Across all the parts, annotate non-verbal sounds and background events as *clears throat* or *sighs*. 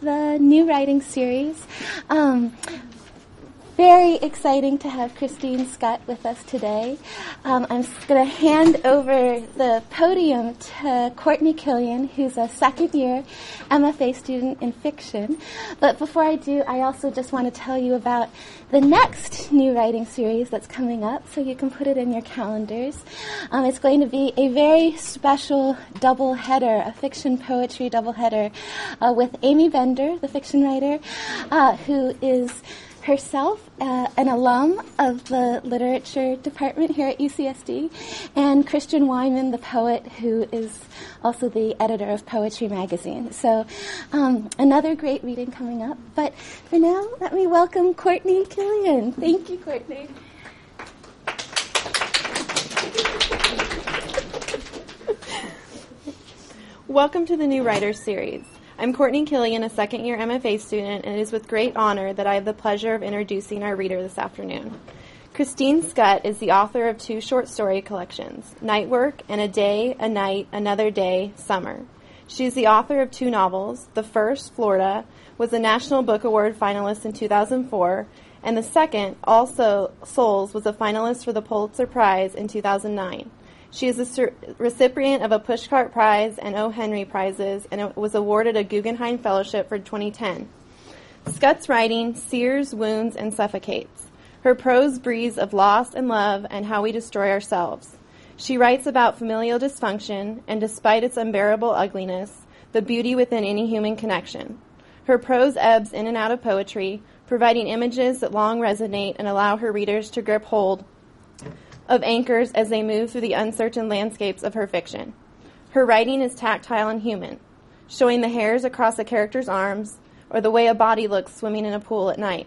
the new writing series. Um, very exciting to have Christine Schutt with us today. Um, I'm going to hand over the podium to Courtney Killian, who's a second year MFA student in fiction. But before I do, I also just want to tell you about the next new writing series that's coming up, so you can put it in your calendars. Um, it's going to be a very special double header, a fiction poetry double header, uh, with Aimee Bender, the fiction writer, uh, who is herself uh, an alum of the literature department here at UCSD, and Christian Wiman, the poet, who is also the editor of Poetry Magazine. So, um, another great reading coming up. But for now, let me welcome Courtney Killian. Thank you, Courtney. Welcome to the New Writers Series. I'm Courtney Killian, a second year MFA student, and it is with great honor that I have the pleasure of introducing our reader this afternoon. Christine Schutt is the author of two short story collections, Night Work and A Day, A Night, Another Day, Summer. She is the author of two novels. The first, Florida, was a National Book Award finalist in 2004, and the second, All Souls, was a finalist for the Pulitzer Prize in 2009. She is a recipient of a Pushcart Prize and O. Henry Prizes and was awarded a Guggenheim Fellowship for 2010. Schutt's writing sears, wounds, and suffocates. Her prose breathes of loss and love and how we destroy ourselves. She writes about familial dysfunction and, despite its unbearable ugliness, the beauty within any human connection. Her prose ebbs in and out of poetry, providing images that long resonate and allow her readers to grip hold of anchors as they move through the uncertain landscapes of her fiction. Her writing is tactile and human, showing the hairs across a character's arms or the way a body looks swimming in a pool at night.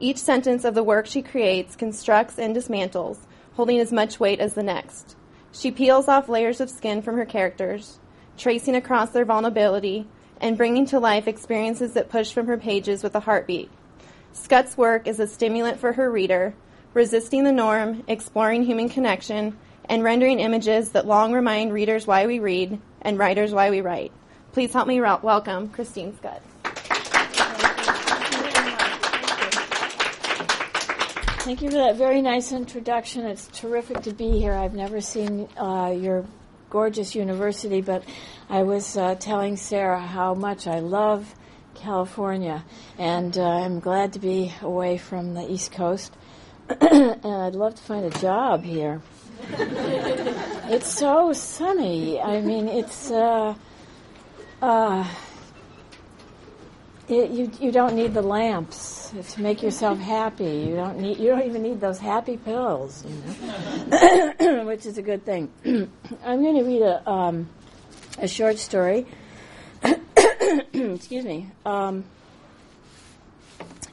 Each sentence of the work she creates constructs and dismantles, holding as much weight as the next. She peels off layers of skin from her characters, tracing across their vulnerability and bringing to life experiences that push from her pages with a heartbeat. Schutt's work is a stimulant for her reader resisting the norm, exploring human connection, and rendering images that long remind readers why we read and writers why we write. Please help me welcome Christine Schutt. Thank you for that very nice introduction. It's terrific to be here. I've never seen uh, your gorgeous university, but I was uh, telling Sarah how much I love California, and uh, I'm glad to be away from the East Coast. *clears throat* and I'd love to find a job here. *laughs* it's so sunny. I mean, it's uh, uh, it, you you don't need the lamps to make yourself happy. You don't need you don't even need those happy pills, you know, *coughs* which is a good thing. *clears throat* I'm going to read a um, a short story. *coughs* Excuse me. Um,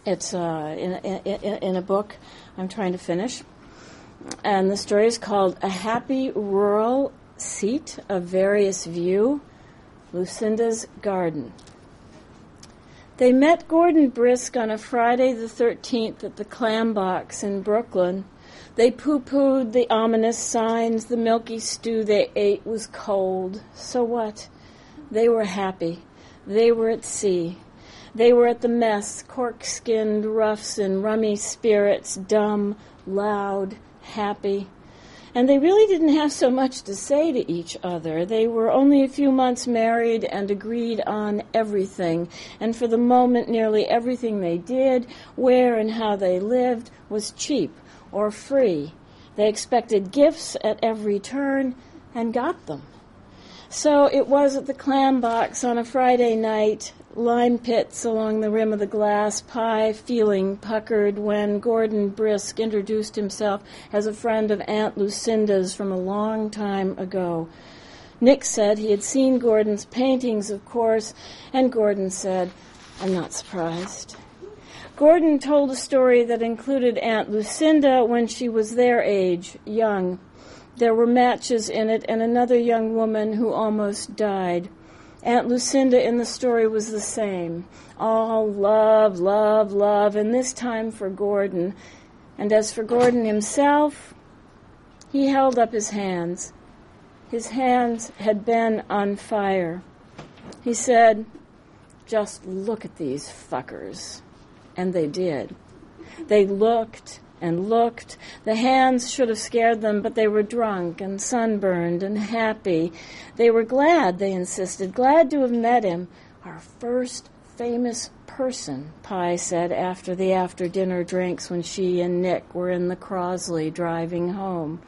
it's uh, in, in, in a book I'm trying to finish. And the story is called A Happy Rural Seat of Various View Lucinda's Garden. They met Gordon Brisk on a Friday the 13th at the Clam Box in Brooklyn. They poo pooed the ominous signs. The milky stew they ate was cold. So what? They were happy. They were at sea. They were at the mess, cork skinned roughs in rummy spirits, dumb, loud, happy. And they really didn't have so much to say to each other. They were only a few months married and agreed on everything. And for the moment, nearly everything they did, where and how they lived, was cheap or free. They expected gifts at every turn and got them. So it was at the clam box on a Friday night, lime pits along the rim of the glass, Pye feeling puckered when Gordon Brisk introduced himself as a friend of Aunt Lucinda's from a long time ago. Nick said he had seen Gordon's paintings, of course, and Gordon said, I'm not surprised. Gordon told a story that included Aunt Lucinda when she was their age, young. There were matches in it and another young woman who almost died. Aunt Lucinda in the story was the same. All love, love, love, and this time for Gordon. And as for Gordon himself, he held up his hands. His hands had been on fire. He said, just look at these fuckers. And they did. They looked and looked. The hands should have scared them, but they were drunk and sunburned and happy. They were glad, they insisted, glad to have met him. Our first famous person, Pye said after the after dinner drinks when she and Nick were in the Crosley driving home.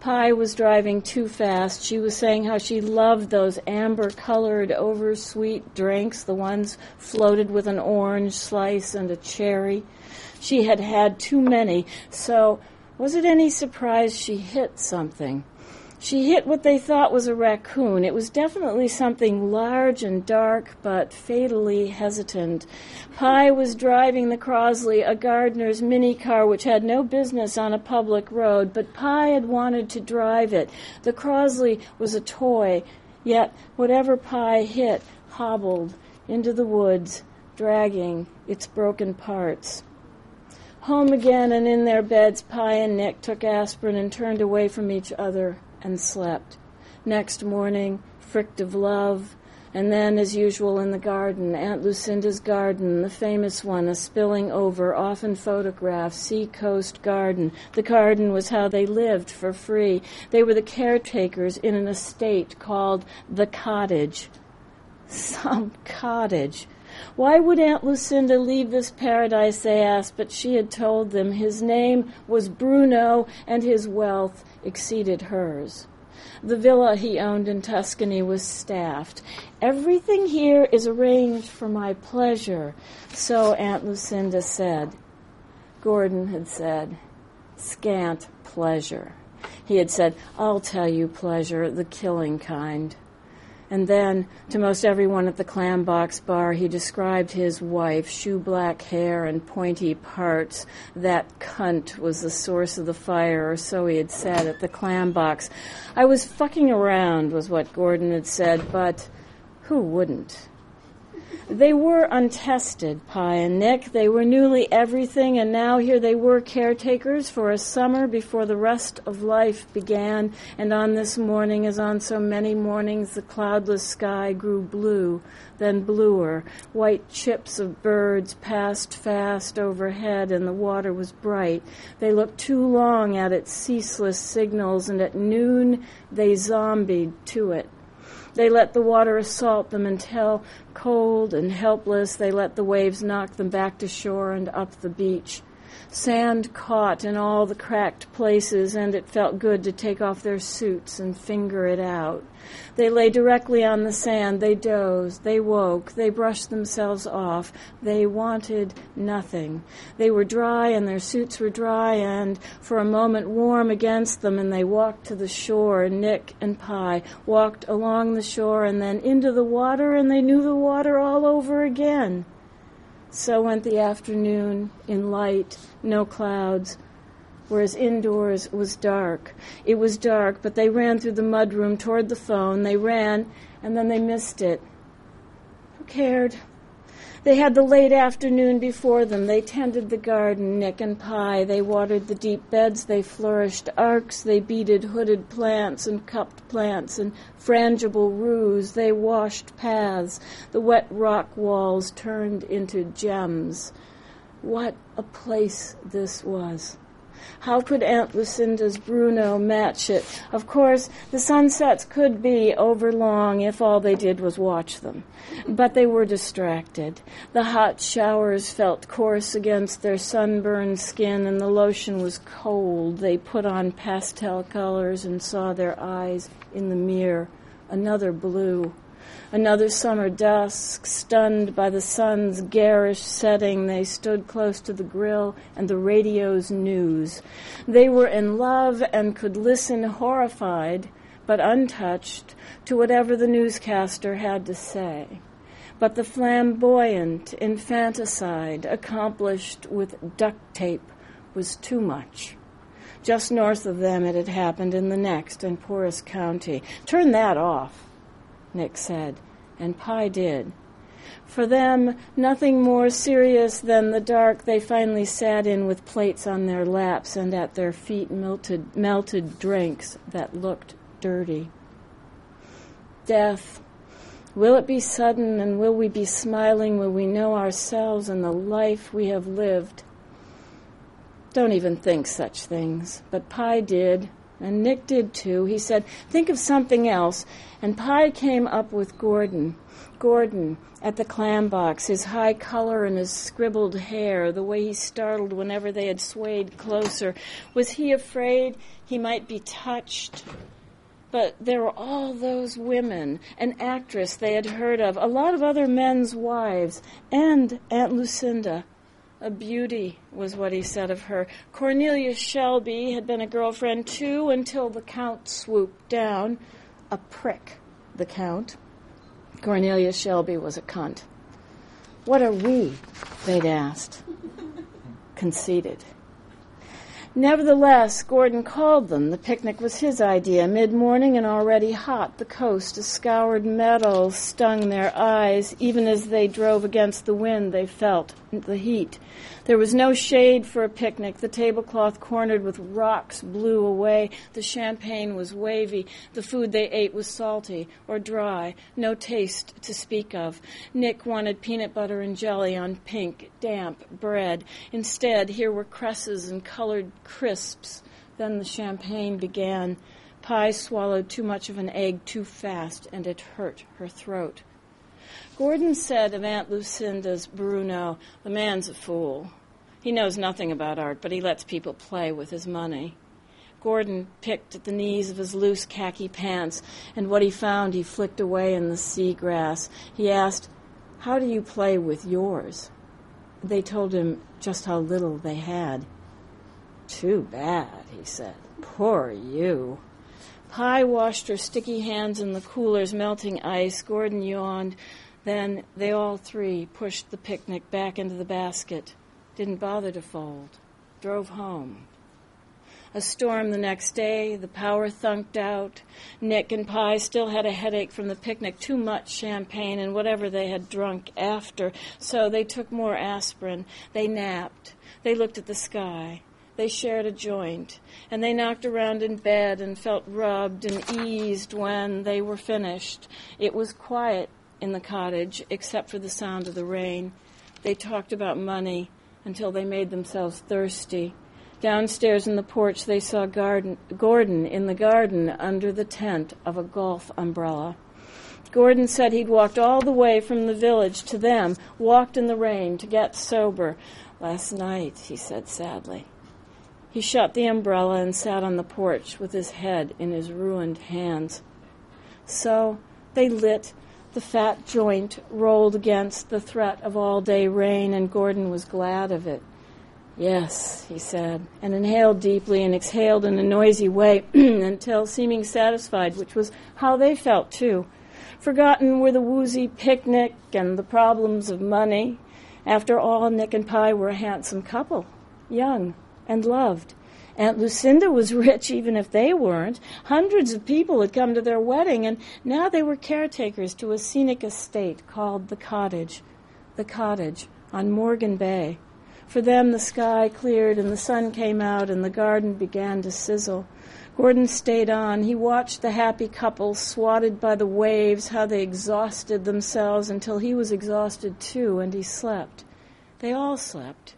Pye was driving too fast. She was saying how she loved those amber colored, oversweet drinks, the ones floated with an orange slice and a cherry. She had had too many, so was it any surprise she hit something? She hit what they thought was a raccoon. It was definitely something large and dark, but fatally hesitant. Pye was driving the Crosley, a gardener's mini car which had no business on a public road, but Pye had wanted to drive it. The Crosley was a toy, yet whatever Pye hit hobbled into the woods, dragging its broken parts. Home again and in their beds, Pye and Nick took aspirin and turned away from each other and slept. Next morning, fricked of love, and then, as usual, in the garden, Aunt Lucinda's garden, the famous one, a spilling over, often photographed, sea coast garden. The garden was how they lived for free. They were the caretakers in an estate called the cottage. Some cottage. Why would Aunt Lucinda leave this paradise, they asked, but she had told them his name was Bruno and his wealth exceeded hers. The villa he owned in Tuscany was staffed. Everything here is arranged for my pleasure, so Aunt Lucinda said. Gordon had said, scant pleasure. He had said, I'll tell you pleasure, the killing kind. And then, to most everyone at the clam box bar, he described his wife, shoe black hair and pointy parts. That cunt was the source of the fire, or so he had said at the clam box. I was fucking around, was what Gordon had said, but who wouldn't? They were untested, Pye and Nick. They were newly everything, and now here they were caretakers for a summer before the rest of life began. And on this morning, as on so many mornings, the cloudless sky grew blue, then bluer. White chips of birds passed fast overhead, and the water was bright. They looked too long at its ceaseless signals, and at noon they zombied to it. They let the water assault them until, cold and helpless, they let the waves knock them back to shore and up the beach. Sand caught in all the cracked places, and it felt good to take off their suits and finger it out. They lay directly on the sand. They dozed. They woke. They brushed themselves off. They wanted nothing. They were dry, and their suits were dry, and for a moment warm against them, and they walked to the shore. Nick and Pye walked along the shore and then into the water, and they knew the water all over again. So went the afternoon in light, no clouds, whereas indoors was dark. It was dark, but they ran through the mudroom toward the phone. They ran, and then they missed it. Who cared? They had the late afternoon before them. They tended the garden, Nick and Pye. They watered the deep beds. They flourished arcs. They beaded hooded plants and cupped plants and frangible roots. They washed paths. The wet rock walls turned into gems. What a place this was. How could Aunt Lucinda's Bruno match it? Of course, the sunsets could be overlong if all they did was watch them. But they were distracted. The hot showers felt coarse against their sunburned skin, and the lotion was cold. They put on pastel colors and saw their eyes in the mirror. Another blue. Another summer dusk, stunned by the sun's garish setting, they stood close to the grill and the radio's news. They were in love and could listen horrified, but untouched, to whatever the newscaster had to say. But the flamboyant infanticide accomplished with duct tape was too much. Just north of them, it had happened in the next and poorest county. Turn that off. Nick said, and Pye did. For them, nothing more serious than the dark they finally sat in with plates on their laps and at their feet melted, melted drinks that looked dirty. Death, Will it be sudden and will we be smiling when we know ourselves and the life we have lived? Don't even think such things. But Pye did, and Nick did too. He said, Think of something else. And Pye came up with Gordon. Gordon at the clam box, his high color and his scribbled hair, the way he startled whenever they had swayed closer. Was he afraid he might be touched? But there were all those women, an actress they had heard of, a lot of other men's wives, and Aunt Lucinda. A beauty was what he said of her. Cornelia Shelby had been a girlfriend too until the Count swooped down. A prick, the Count. Cornelia Shelby was a cunt. What are we? They'd asked. Conceited. Nevertheless, Gordon called them. The picnic was his idea. Mid morning and already hot, the coast, a scoured metal, stung their eyes. Even as they drove against the wind, they felt the heat. There was no shade for a picnic. The tablecloth cornered with rocks blew away. The champagne was wavy. The food they ate was salty or dry, no taste to speak of. Nick wanted peanut butter and jelly on pink, damp bread. Instead, here were cresses and colored crisps. Then the champagne began. Pye swallowed too much of an egg too fast, and it hurt her throat. Gordon said of Aunt Lucinda's Bruno, the man's a fool. He knows nothing about art, but he lets people play with his money. Gordon picked at the knees of his loose khaki pants, and what he found he flicked away in the seagrass. He asked, How do you play with yours? They told him just how little they had. Too bad, he said. Poor you. Pye washed her sticky hands in the cooler's melting ice. Gordon yawned. Then they all three pushed the picnic back into the basket, didn't bother to fold, drove home. A storm the next day, the power thunked out. Nick and Pye still had a headache from the picnic, too much champagne and whatever they had drunk after, so they took more aspirin. They napped. They looked at the sky. They shared a joint, and they knocked around in bed and felt rubbed and eased when they were finished. It was quiet in the cottage, except for the sound of the rain. They talked about money until they made themselves thirsty. Downstairs in the porch, they saw garden, Gordon in the garden under the tent of a golf umbrella. Gordon said he'd walked all the way from the village to them, walked in the rain to get sober. Last night, he said sadly. He shut the umbrella and sat on the porch with his head in his ruined hands. So they lit the fat joint rolled against the threat of all day rain, and Gordon was glad of it. Yes, he said, and inhaled deeply and exhaled in a noisy way *clears throat* until seeming satisfied, which was how they felt too. Forgotten were the woozy picnic and the problems of money. After all, Nick and Pye were a handsome couple, young and loved. Aunt Lucinda was *laughs* rich even if they weren't. Hundreds of people had come to their wedding, and now they were caretakers to a scenic estate called the Cottage. The Cottage on Morgan Bay. For them, the sky cleared and the sun came out and the garden began to sizzle. Gordon stayed on. He watched the happy couple swatted by the waves, how they exhausted themselves until he was exhausted too, and he slept. They all slept.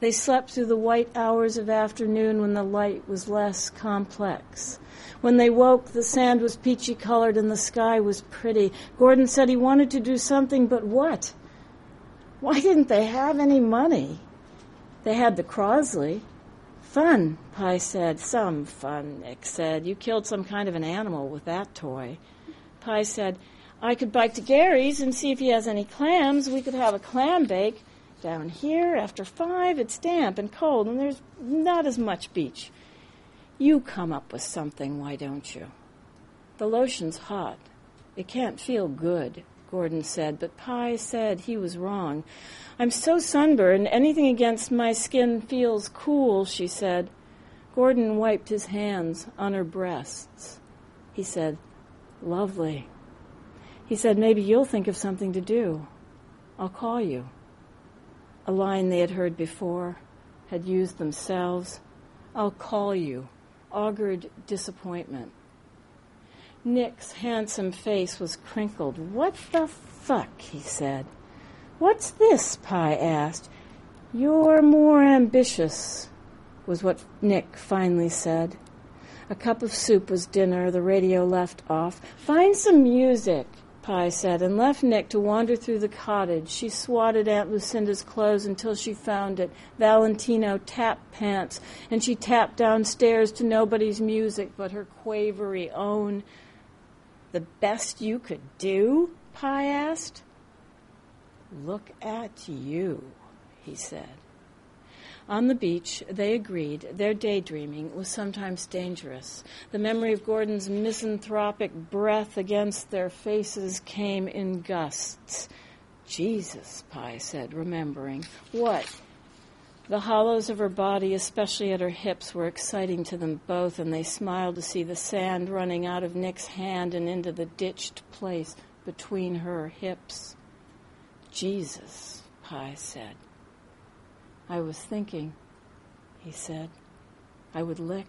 They slept through the white hours of afternoon when the light was less complex. When they woke, the sand was peachy colored and the sky was pretty. Gordon said he wanted to do something, but what? Why didn't they have any money? They had the Crosley. Fun, Pye said. Some fun, Nick said. You killed some kind of an animal with that toy. Pye said, I could bike to Gary's and see if he has any clams. We could have a clam bake. Down here, after five, it's damp and cold, and there's not as much beach. You come up with something, why don't you? The lotion's hot. It can't feel good, Gordon said, but Pye said he was wrong. I'm so sunburned, anything against my skin feels cool, she said. Gordon wiped his hands on her breasts. He said, Lovely. He said, Maybe you'll think of something to do. I'll call you a line they had heard before, had used themselves. I'll call you, augured disappointment. Nick's handsome face was crinkled. What the fuck? he said. What's this? Pye asked. You're more ambitious, was what Nick finally said. A cup of soup was dinner, the radio left off. Find some music, Pye said, and left Nick to wander through the cottage. She swatted Aunt Lucinda's clothes until she found it Valentino tap pants, and she tapped downstairs to nobody's music but her quavery own. The best you could do? Pye asked. Look at you, he said. On the beach, they agreed their daydreaming was sometimes dangerous. The memory of Gordon's misanthropic breath against their faces came in gusts. Jesus, Pye said, remembering. What? The hollows of her body, especially at her hips, were exciting to them both, and they smiled to see the sand running out of Nick's hand and into the ditched place between her hips. Jesus, Pye said. I was thinking, he said, I would lick.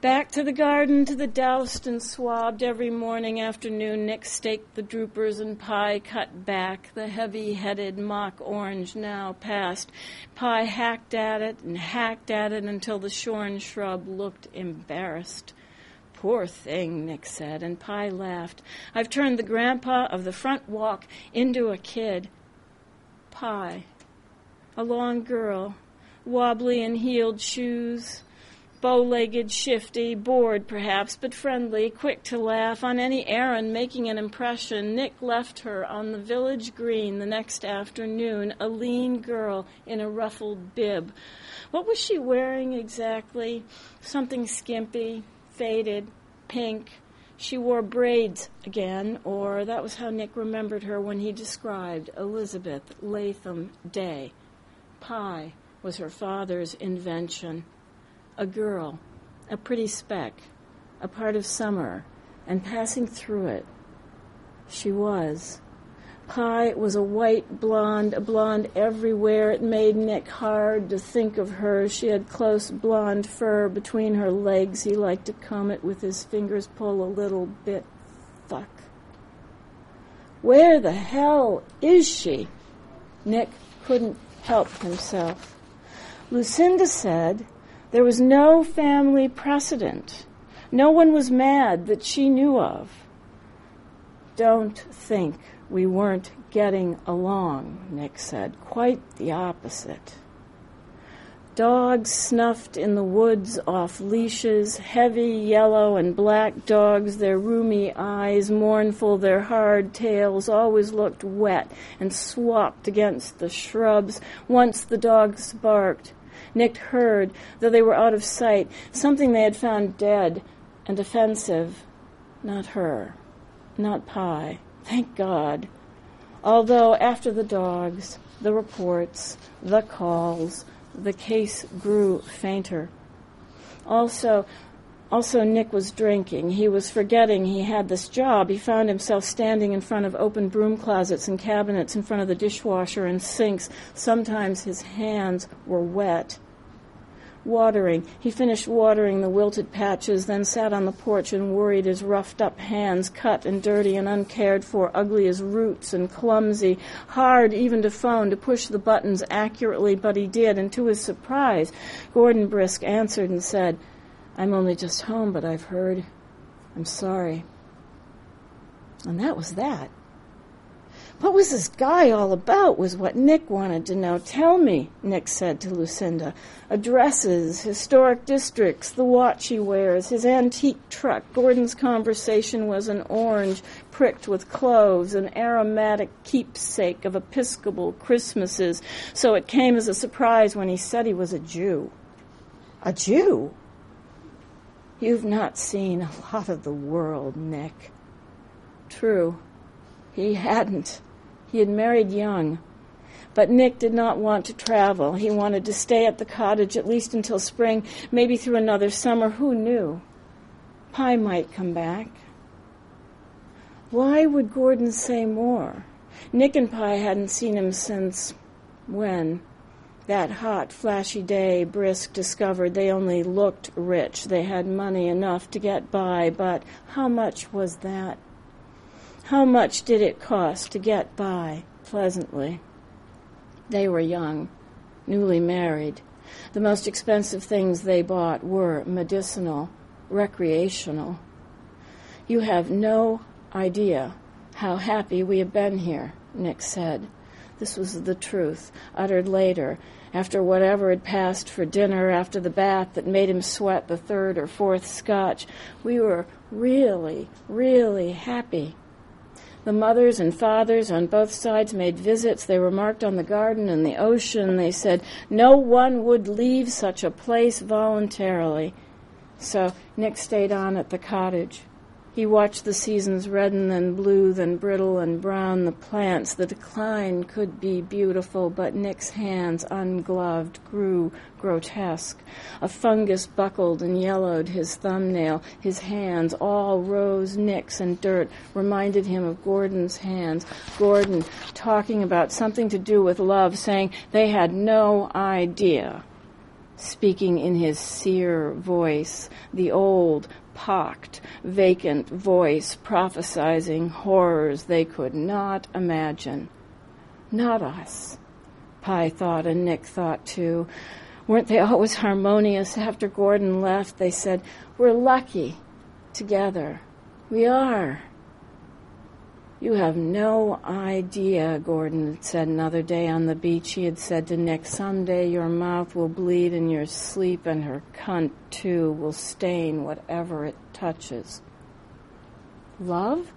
Back to the garden, to the doused and swabbed every morning afternoon. Nick staked the droopers and Pye cut back. The heavy headed mock orange now passed. Pye hacked at it and hacked at it until the shorn shrub looked embarrassed. Poor thing, Nick said, and Pye laughed. I've turned the grandpa of the front walk into a kid. Pye, a long girl, wobbly in heeled shoes, bow legged, shifty, bored perhaps, but friendly, quick to laugh, on any errand making an impression. Nick left her on the village green the next afternoon, a lean girl in a ruffled bib. What was she wearing exactly? Something skimpy, faded, pink. She wore braids again, or that was how Nick remembered her when he described Elizabeth Latham Day. Pye was her father's invention a girl, a pretty speck, a part of summer, and passing through it, she was. Pye was a white blonde, a blonde everywhere. It made Nick hard to think of her. She had close blonde fur between her legs. He liked to comb it with his fingers, pull a little bit. Fuck. Where the hell is she? Nick couldn't help himself. Lucinda said there was no family precedent. No one was mad that she knew of. Don't think we weren't getting along, Nick said. Quite the opposite. Dogs snuffed in the woods off leashes, heavy yellow and black dogs, their rheumy eyes mournful, their hard tails always looked wet and swapped against the shrubs. Once the dogs barked. Nick heard, though they were out of sight, something they had found dead and offensive. Not her. Not Pye. Thank God. Although after the dogs, the reports, the calls, the case grew fainter. Also, also, Nick was drinking. He was forgetting he had this job. He found himself standing in front of open broom closets and cabinets, in front of the dishwasher and sinks. Sometimes his hands were wet. Watering. He finished watering the wilted patches, then sat on the porch and worried his roughed up hands, cut and dirty and uncared for, ugly as roots and clumsy, hard even to phone to push the buttons accurately, but he did, and to his surprise, Gordon Brisk answered and said, I'm only just home, but I've heard. I'm sorry. And that was that. What was this guy all about, was what Nick wanted to know. Tell me, Nick said to Lucinda. Addresses, historic districts, the watch he wears, his antique truck. Gordon's conversation was an orange pricked with cloves, an aromatic keepsake of Episcopal Christmases, so it came as a surprise when he said he was a Jew. A Jew? You've not seen a lot of the world, Nick. True, he hadn't. He had married young. But Nick did not want to travel. He wanted to stay at the cottage at least until spring, maybe through another summer. Who knew? Pye might come back. Why would Gordon say more? Nick and Pye hadn't seen him since when? That hot, flashy day, Brisk discovered they only looked rich. They had money enough to get by, but how much was that? How much did it cost to get by pleasantly? They were young, newly married. The most expensive things they bought were medicinal, recreational. You have no idea how happy we have been here, Nick said. This was the truth, uttered later, after whatever had passed for dinner, after the bath that made him sweat the third or fourth scotch. We were really, really happy. The mothers and fathers on both sides made visits. They remarked on the garden and the ocean. They said no one would leave such a place voluntarily. So Nick stayed on at the cottage. He watched the seasons redden, then blue, then brittle and brown the plants. The decline could be beautiful, but Nick's hands, ungloved, grew grotesque. A fungus buckled and yellowed his thumbnail. His hands, all rose nicks and dirt, reminded him of Gordon's hands. Gordon talking about something to do with love, saying they had no idea speaking in his sear voice, the old, pocked, vacant voice prophesizing horrors they could not imagine. Not us, Pye thought, and Nick thought too. Weren't they always harmonious after Gordon left? They said, We're lucky together. We are. You have no idea, Gordon said another day on the beach. He had said to Nick, Someday your mouth will bleed in your sleep, and her cunt, too, will stain whatever it touches. Love?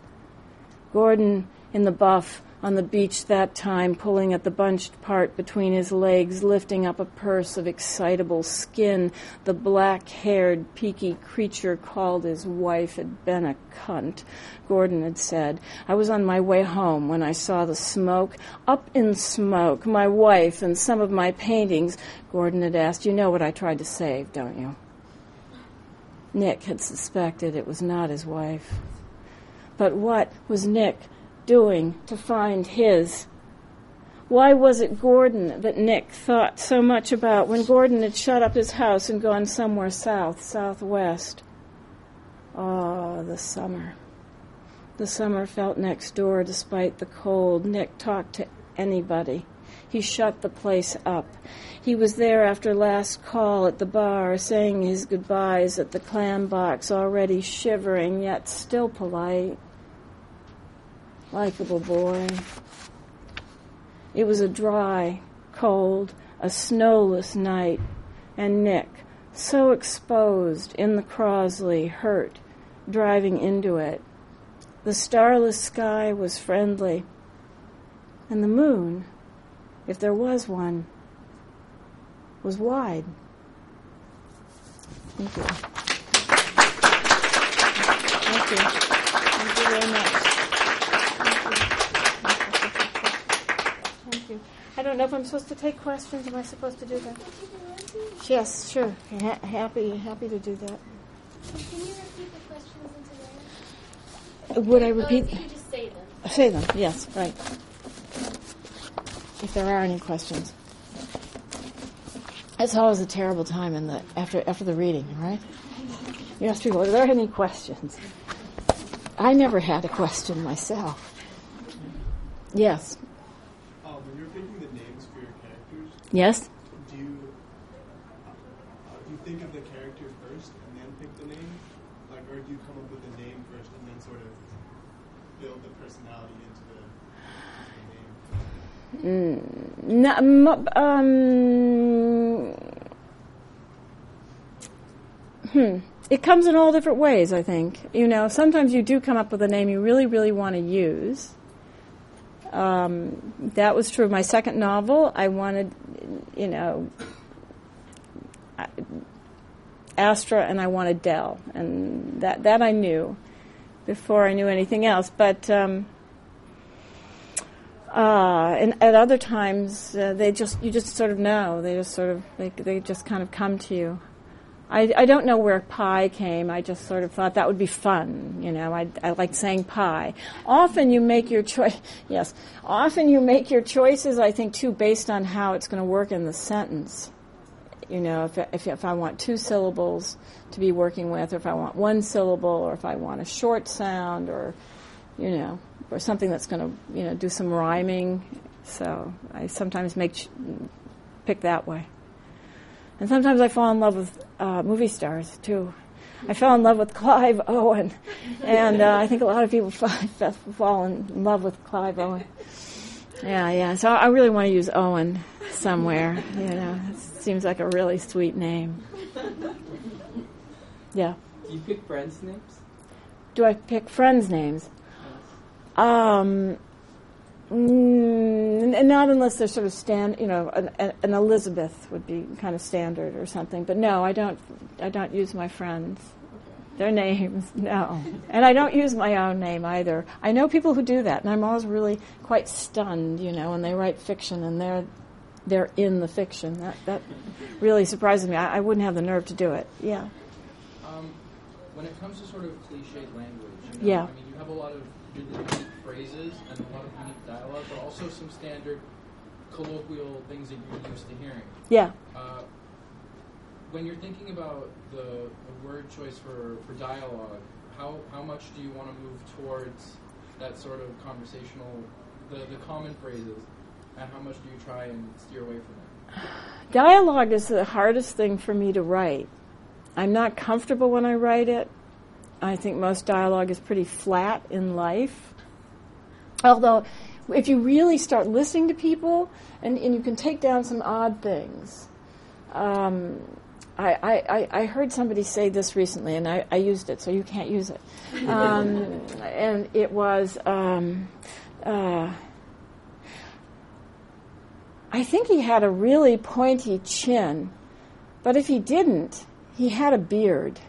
Gordon in the buff on the beach that time, pulling at the bunched part between his legs, lifting up a purse of excitable skin. The black haired, peaky creature called his wife had been a cunt, Gordon had said. I was on my way home when I saw the smoke. Up in smoke, my wife and some of my paintings. Gordon had asked, You know what I tried to save, don't you? Nick had suspected it was not his wife. But what was Nick doing to find his? Why was it Gordon that Nick thought so much about when Gordon had shut up his house and gone somewhere south, southwest? Oh, the summer. The summer felt next door despite the cold. Nick talked to anybody. He shut the place up. He was there after last call at the bar, saying his goodbyes at the clam box, already shivering, yet still polite likable boy. It was a dry, cold, a snowless night, and Nick, so exposed in the Crosley, hurt, driving into it. The starless sky was friendly, and the moon, if there was one, was wide. Thank you. Thank you. Thank you very much. I don't know if I'm supposed to take questions. Am I supposed to do that? Yes, sure. Ha- happy, happy to do that. Can you repeat the questions into there? Uh, would I oh, repeat? Or you just say them. Say them. Yes, right. If there are any questions. It's always a terrible time in the after after the reading, right? You ask people, are there any questions? I never had a question myself. Yes. Uh, when you're picking the names for your characters, Yes. do you uh, do you think of the character first and then pick the name, like, or do you come up with the name first and then sort of build the personality into the, into the name? No, um, hmm. It comes in all different ways, I think. You know, sometimes you do come up with a name you really, really want to use. Um, that was true of my second novel. I wanted, you know, Astra and I wanted Dell, and that that I knew before I knew anything else. But um, uh, and at other times, uh, they just you just sort of know. They just sort of they they just kind of come to you. I, I don't know where Pye came. I just sort of thought that would be fun. You know, I, I like saying Pye. Often you make your choice. *laughs* Yes, often you make your choices. I think too based on how it's going to work in the sentence. You know, if, if if I want two syllables to be working with, or if I want one syllable, or if I want a short sound, or you know, or something that's going to you know do some rhyming. So I sometimes make pick that way. And sometimes I fall in love with uh, movie stars too. I fell in love with Clive *laughs* Owen, and uh, I think a lot of people *laughs* fall, fall in love with Clive Owen. Yeah, yeah. So I really want to use Owen somewhere. You know, it seems like a really sweet name. Yeah. Do you pick friends' names? Do I pick friends' names? Um, mm, not unless they're sort of stand. You know, an, an Elizabeth would be kind of standard or something. But no, I don't. I don't use my friends. Their names, no. And I don't use my own name either. I know people who do that, and I'm always really quite stunned, you know, when they write fiction and they're they're in the fiction. That that really surprises me. I, I wouldn't have the nerve to do it. Yeah. Um, when it comes to sort of cliched language, you know, Yeah. I mean, you have a lot of really unique phrases and a lot of unique dialogue, but also some standard colloquial things that you're used to hearing. Yeah. Uh, when you're thinking about the, the word choice for, for dialogue, how, how much do you want to move towards that sort of conversational, the, the common phrases, and how much do you try and steer away from it? Dialogue is the hardest thing for me to write. I'm not comfortable when I write it. I think most dialogue is pretty flat in life. Although, if you really start listening to people, and, and you can take down some odd things. Um, I, I, I heard somebody say this recently, and I, I used it, so you can't use it. Um, *laughs* and it was. Um, uh, I think he had a really pointy chin, but if he didn't, he had a beard.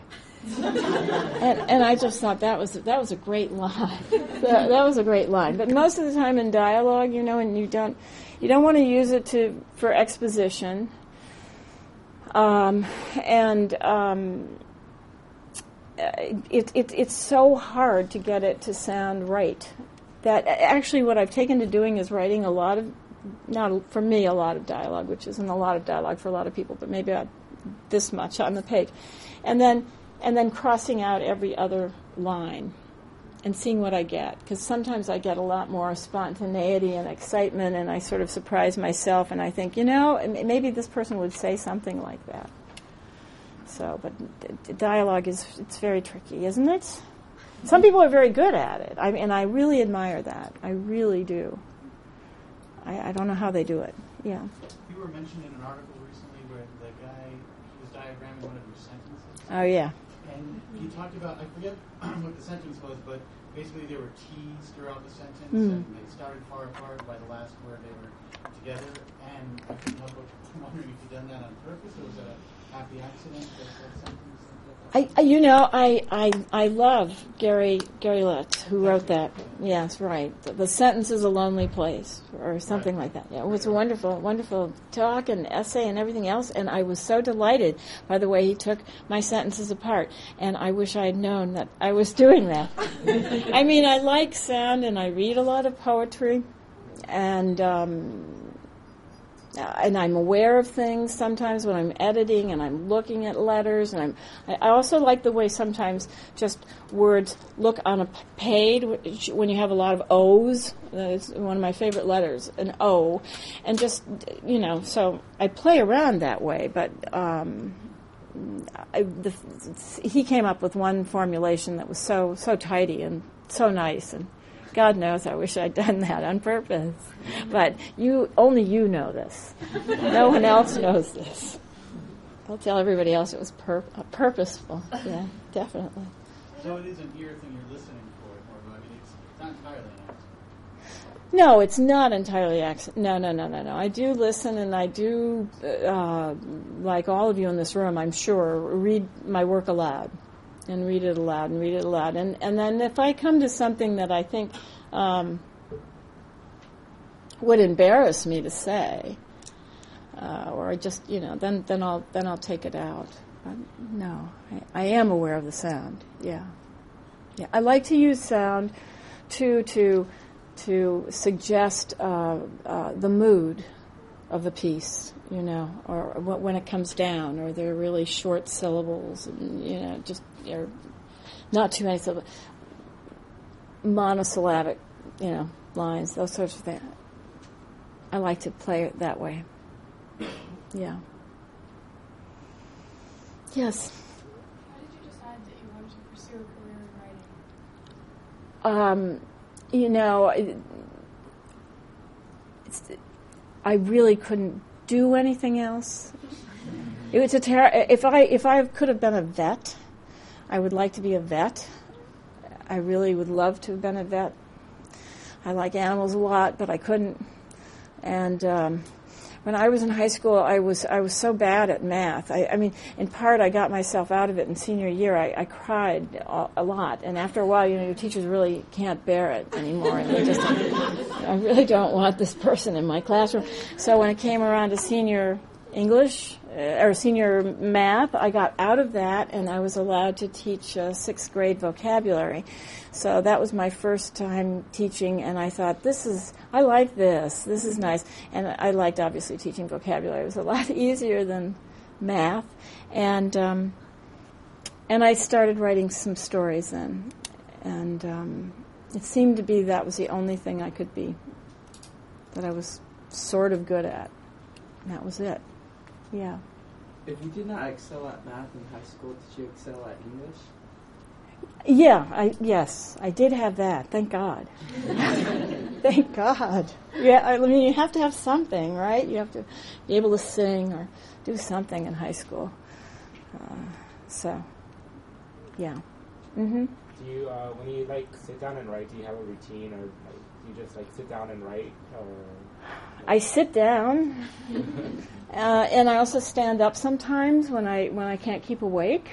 And, and I just thought that was that was a great line. that, that was a great line. But most of the time in dialogue, you know, and you don't you don't want to use it to for exposition. Um, and um, it, it, it's so hard to get it to sound right. That actually, what I've taken to doing is writing a lot of not for me a lot of dialogue, which isn't a lot of dialogue for a lot of people, but maybe about this much on the page, and then and then crossing out every other line and seeing what I get. Because sometimes I get a lot more spontaneity and excitement, and I sort of surprise myself, and I think, you know, maybe this person would say something like that. So, but dialogue is it's very tricky, isn't it? Some people are very good at it, I, and I really admire that. I really do. I, I don't know how they do it. Yeah. You were mentioned in an article recently where the guy was diagramming one of your sentences, Oh yeah. He talked about I forget *clears throat* what the sentence was, but basically there were T's throughout the sentence, Mm. and they started far apart. By the last word, they were together, and I couldn't help but wondering if you'd done that on purpose, or was that a happy accident that that sentence? I, I, you know, I, I, I love Gary Gary Lutz, who wrote that. Yes, right. The, the sentence is a lonely place, or something like that. Yeah, it was a wonderful, wonderful talk and essay and everything else. And I was so delighted by the way he took my sentences apart. And I wish I had known that I was *laughs* doing that. *laughs* I mean, I like sound, and I read a lot of poetry, and. Um, and I'm aware of things sometimes when I'm editing and I'm looking at letters and I'm I also like the way sometimes just words look on a page when you have a lot of O's. That's one of my favorite letters an O. And just you know so I play around that way but um, I, the, he came up with one formulation that was so so tidy and so nice and God knows I wish I'd done that on purpose. But you only you know this. No one else knows this. I'll tell everybody else it was pur- uh, purposeful. Yeah, definitely. So it is an ear thing you're listening for, more. I mean, it's not entirely an accident. No, it's not entirely accident. No, no, no, no, no. I do listen, and I do, uh, like all of you in this room, I'm sure, read my work aloud, and read it aloud, and read it aloud, and and then if I come to something that I think um, would embarrass me to say, uh, or I just, you know, then then I'll then I'll take it out. But no, I, I am aware of the sound. Yeah, yeah. I like to use sound to to to suggest uh, uh, the mood of the piece, you know, or when it comes down, or they're really short syllables, and you know, just or not too many syllables, monosyllabic, you know, lines, those sorts of things. I like to play it that way. Yeah. Yes. How did you decide that you wanted to pursue a career in writing? Um, you know, it's, I really couldn't do anything else. It was a ter- if I if I could have been a vet, I would like to be a vet. I really would love to have been a vet. I like animals a lot, but I couldn't. And um, when I was in high school, I was I was so bad at math. I, I mean, in part, I got myself out of it in senior year. I, I cried a, lot, and after a while, you know, your teachers really can't bear it anymore, and they just, *laughs* I really don't want this person in my classroom. So when it came around to senior English uh, or senior math, I got out of that, and I was allowed to teach uh, sixth grade vocabulary. So that was my first time teaching, and I thought, this is, I like this. This is nice. And I liked, obviously, teaching vocabulary. It was a lot *laughs* easier than math. And, um, and I started writing some stories then. And um, it seemed to be that was the only thing I could be, that I was sort of good at. And that was it. Yeah. If you did not excel at math in high school, did you excel at English? Yeah, I yes, I did have that. Thank God. *laughs* Thank God. Yeah, I mean, you have to have something, right? You have to be able to sing or do something in high school. Uh, so, yeah. Mm-hmm. Do you, uh, when you like sit down and write, do you have a routine, or like, do you just like sit down and write, or? I sit down, uh, and I also stand up sometimes when I when I can't keep awake.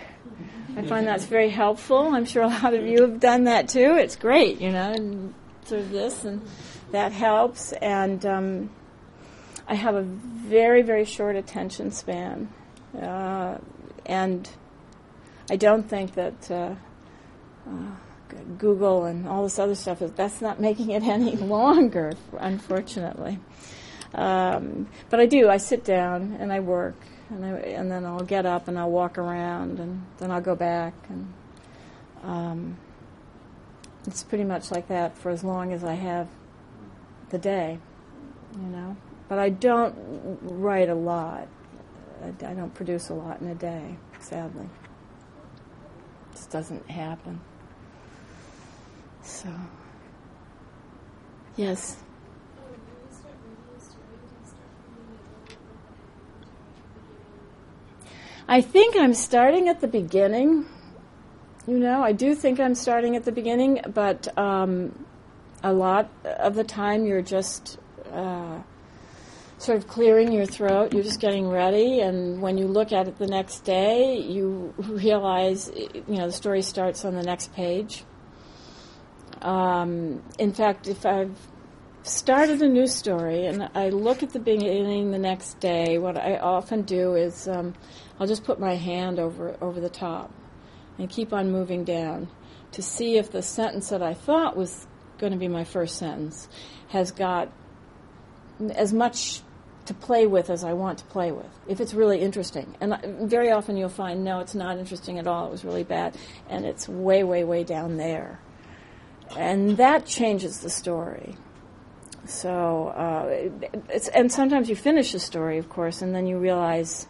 I find that's very helpful. I'm sure a lot of you have done that too. It's great, you know, and sort of this and that helps. And um, I have a very, very short attention span. Uh, and I don't think that uh, uh, Google and all this other stuff is that's not making it *laughs* any longer, unfortunately. Um, but I do. I sit down and I work, and I, and then I'll get up and I'll walk around, and then I'll go back, and um, it's pretty much like that for as long as I have the day, you know. But I don't write a lot. I, I don't produce a lot in a day, sadly. It just doesn't happen. So, yes. I think I'm starting at the beginning. You know, I do think I'm starting at the beginning, but um, a lot of the time you're just uh, sort of clearing your throat. You're just getting ready, and when you look at it the next day, you realize, you know, the story starts on the next page. Um, in fact, if I've started a new story and I look at the beginning the next day, what I often do is um, I'll just put my hand over over the top and keep on moving down to see if the sentence that I thought was going to be my first sentence has got as much to play with as I want to play with, if it's really interesting. And very often you'll find, no, it's not interesting at all, it was really bad, and it's way, way, way down there. And that changes the story. So, uh, and sometimes you finish a story, of course, and then you realize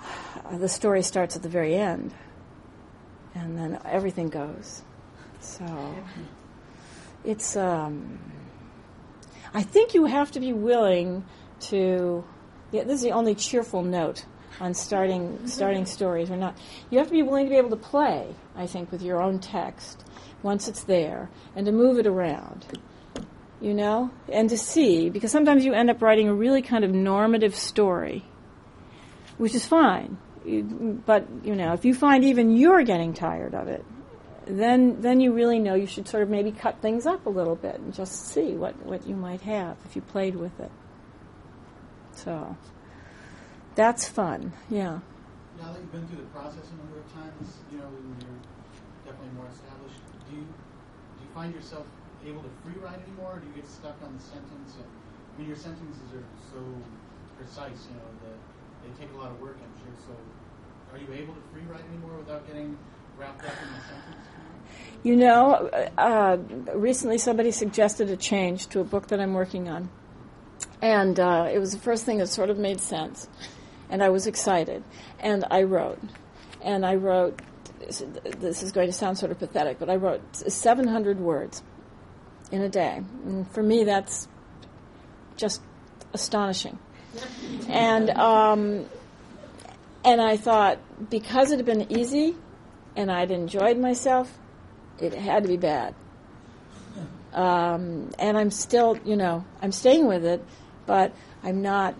*sighs* the story starts at the very end, and then everything goes. So, it's. Um, I think you have to be willing to. Yeah, this is the only cheerful note on starting starting stories or not. You have to be willing to be able to play. I think with your own text once it's there, and to move it around you know, and to see, because sometimes you end up writing a really kind of normative story, which is fine. But, you know, if you find even you're getting tired of it, then then you really know you should sort of maybe cut things up a little bit and just see what, what you might have if you played with it. So that's fun, yeah. now that you've been through the process a number of times, you know, you're definitely more established, do you do you find yourself able to free write anymore, or do you get stuck on the sentence? And, I mean, your sentences are so precise, you know, that they take a lot of work, I'm sure. So, are you able to free write anymore without getting wrapped up in the sentence? You know, uh, recently somebody suggested a change to a book that I'm working on. And uh, it was the first thing that sort of made sense. And I was excited. And I wrote. And I wrote, this is going to sound sort of pathetic, but I wrote 700 words in a day. And for me, that's just astonishing. And, um, and I thought, because it had been easy and I'd enjoyed myself, it had to be bad. Um, and I'm still, you know, I'm staying with it, but I'm not,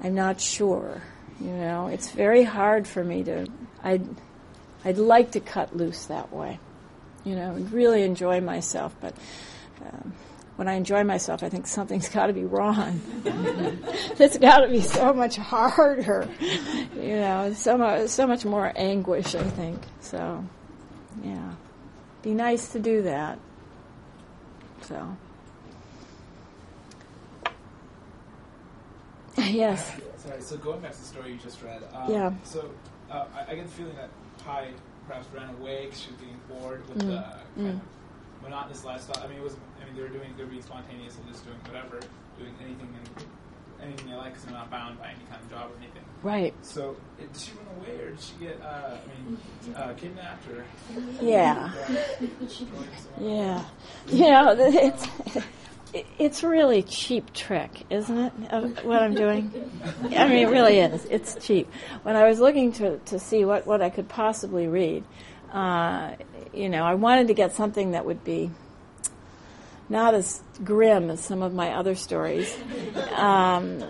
I'm not sure. You know, it's very hard for me to. I'd, I'd like to cut loose that way. You know, and really enjoy myself, but. Um, when I enjoy myself, I think something's *laughs* got to be wrong. *laughs* it's got to be so much harder, you know, so much, so much more anguish. I think so. Yeah, be nice to do that. So. *laughs* Yes. Sorry. So going back to the story you just read. Um, yeah. So uh, I, I, get the feeling that Perhaps ran away because she was getting bored with mm. the kind mm. of monotonous lifestyle. I mean, it was. I mean, they were doing. They were being spontaneous and just doing whatever, doing anything and anything they like because they're not bound by any kind of job or anything. Right. So did she run away or did she get? Uh, I mean, uh, kidnapped or? Yeah. yeah. You know, *laughs* it's it's really cheap trick, isn't it? what I'm doing. I mean, it really is. It's cheap. When I was looking to to see what what I could possibly read, uh, you know, I wanted to get something that would be not as grim as some of my other stories. Um,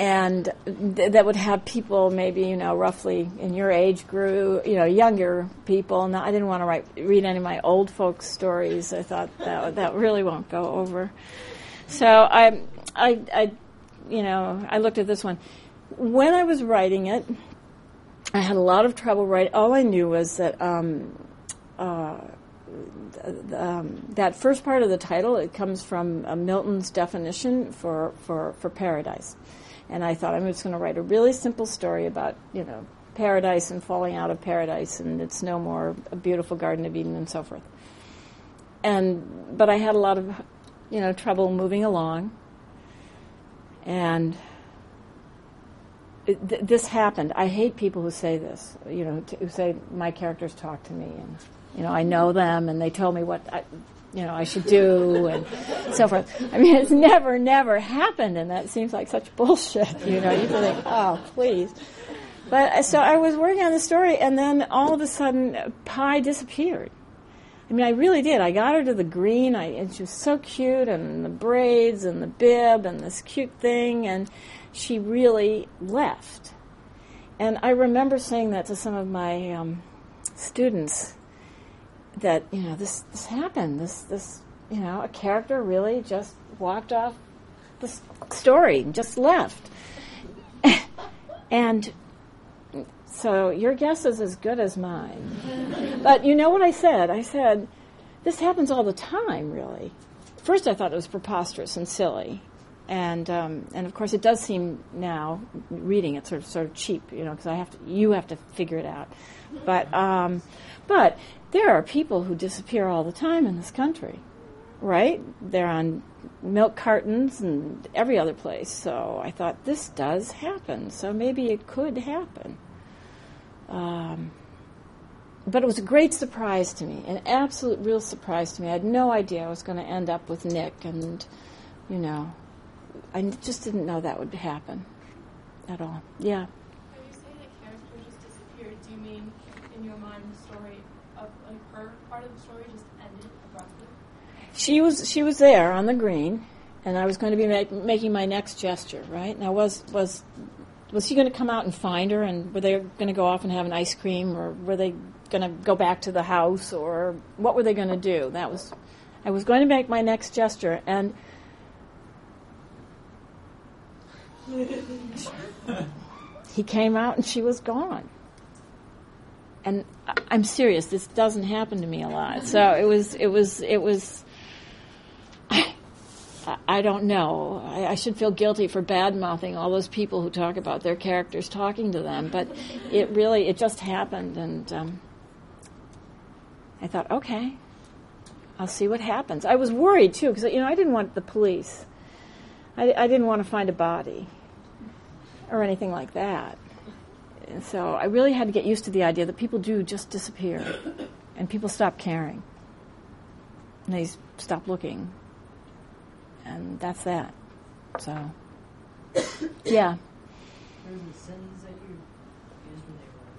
and th- that would have people maybe you know roughly in your age group you know younger people. Now I didn't want to write read any of my old folks stories. I thought that that really won't go over. So I I I you know I looked at this one. When I was writing it I had a lot of trouble writing all I knew was that um, uh, um, that first part of the title it comes from uh, Milton's definition for, for, for paradise and I thought I'm just going to write a really simple story about, you know, paradise and falling out of paradise, and it's no more a beautiful Garden of Eden and so forth. And but I had a lot of, you know, trouble moving along, and it, th- this happened. I hate people who say this, you know, t- who say my characters talk to me, and you know, I know them, and they tell me what I, you know, I should do and so forth. I mean, it's never, never happened, and that seems like such bullshit. You know, you think, oh, please. But uh, so I was working on the story, and then all of a sudden, Pye disappeared. I mean, I really did. I got her to the green, I, and she was so cute, and the braids, and the bib, and this cute thing, and she really left. And I remember saying that to some of my um, students that you know this this happened. This this you know a character really just walked off the story, just left, *laughs* and so your guess is as good as mine. but you know what I said? I said this happens all the time, really. First, I thought it was preposterous and silly. And um, and of course, it does seem now reading it sort of sort of cheap, you know, because I have to you have to figure it out. But um, but there are people who disappear all the time in this country, right? They're on milk cartons and every other place. So I thought this does happen. So maybe it could happen. Um, but it was a great surprise to me, an absolute real surprise to me. I had no idea I was going to end up with Nick, and you know, I just didn't know that would happen at all. Yeah. When you say the character just disappeared, do you mean in your mind the story of like her part of the story just ended abruptly? She was she was there on the green, and I was going to be make, making my next gesture. Right now, was was was he going to come out and find her, and were they going to go off and have an ice cream, or were they going to go back to the house, or what were they going to do? That was I was going to make my next gesture, and. *laughs* he came out and she was gone. And I'm serious. This doesn't happen to me a lot. So it was. It was. It was. I, I don't know. I, I should feel guilty for bad mouthing all those people who talk about their characters talking to them, but it really it just happened, and um, I thought, okay, I'll see what happens. I was worried too because you know I didn't want the police. I, I didn't want to find a body or anything like that. And so I really had to get used to the idea that people do just disappear, and people stop caring, and they stop looking, and that's that. So, *coughs* yeah. There was a sentence that you used when they were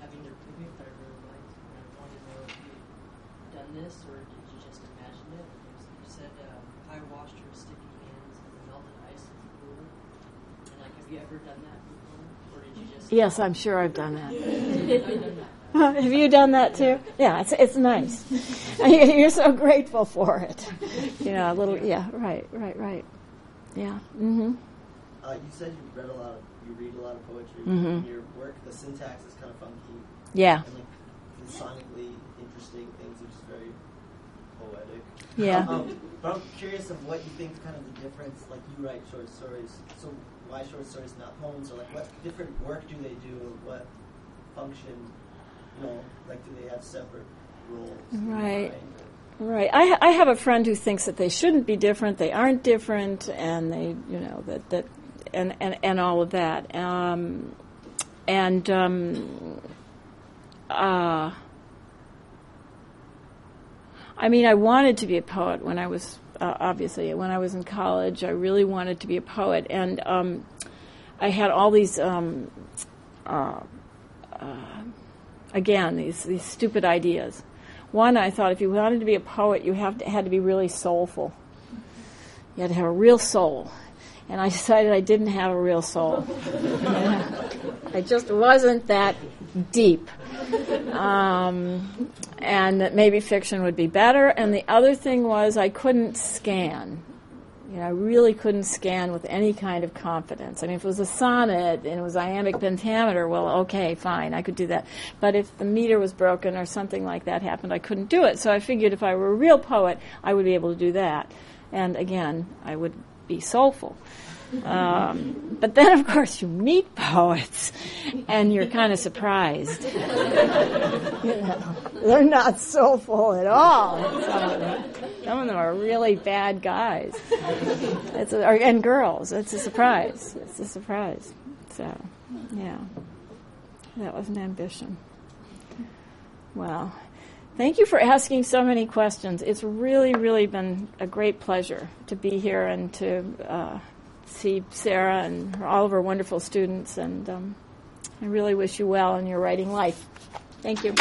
having their picnic that I really liked, and I wanted to know if you had done this or did you just imagine it? You said, um, I washed sticky hands in the melted ice at the pool. And like, have you ever done that before? Or did you just. Yes, I'm sure I've done that. *laughs* I've done that. *laughs* Have you done that too? Yeah, it's it's nice. *laughs* You're so grateful for it. You know, a little. Yeah, right, right, right. Yeah. Mm-hmm. Uh, you said you read a lot of, you read a lot of poetry. mm-hmm. In your work, the syntax is kind of funky. Yeah. And like sonically interesting things are just very poetic. Yeah. Um, but I'm curious of what you think kind of the difference, like you write short stories, so why short stories, not poems, or like what different work do they do, what function, you know, like do they have separate roles? Right. Right. I, I have a friend who thinks that they shouldn't be different, they aren't different, and they, you know, that, that and, and, and all of that. Um, and, um, uh, I mean, I wanted to be a poet when I was, uh, obviously, when I was in college. I really wanted to be a poet. And um, I had all these, um, uh, uh, again, these, these stupid ideas. One, I thought if you wanted to be a poet, you have to, had to be really soulful. You had to have a real soul. And I *laughs* decided I didn't have a real soul. *laughs* I just wasn't that deep. Um, and that maybe fiction would be better. And the other thing was I couldn't scan. You know, I really couldn't scan with any kind of confidence. I mean, if it was a sonnet and it was iambic pentameter, well, okay, fine, I could do that. But if the meter was broken or something like that happened, I couldn't do it. So I figured if I were a real poet, I would be able to do that. And again, I would be soulful. Um, but then, of course, you meet poets, and you're kind of surprised. you *laughs* know, they're not soulful at all. Some of them, some of them are really bad guys. A, or, and girls. It's a surprise. It's a surprise. So, yeah, that was an ambition. Well, thank you for asking so many questions. It's really, really been a great pleasure to be here and to. Uh, see Sarah and all of her wonderful students, and um, I really wish you well in your writing life. Thank you.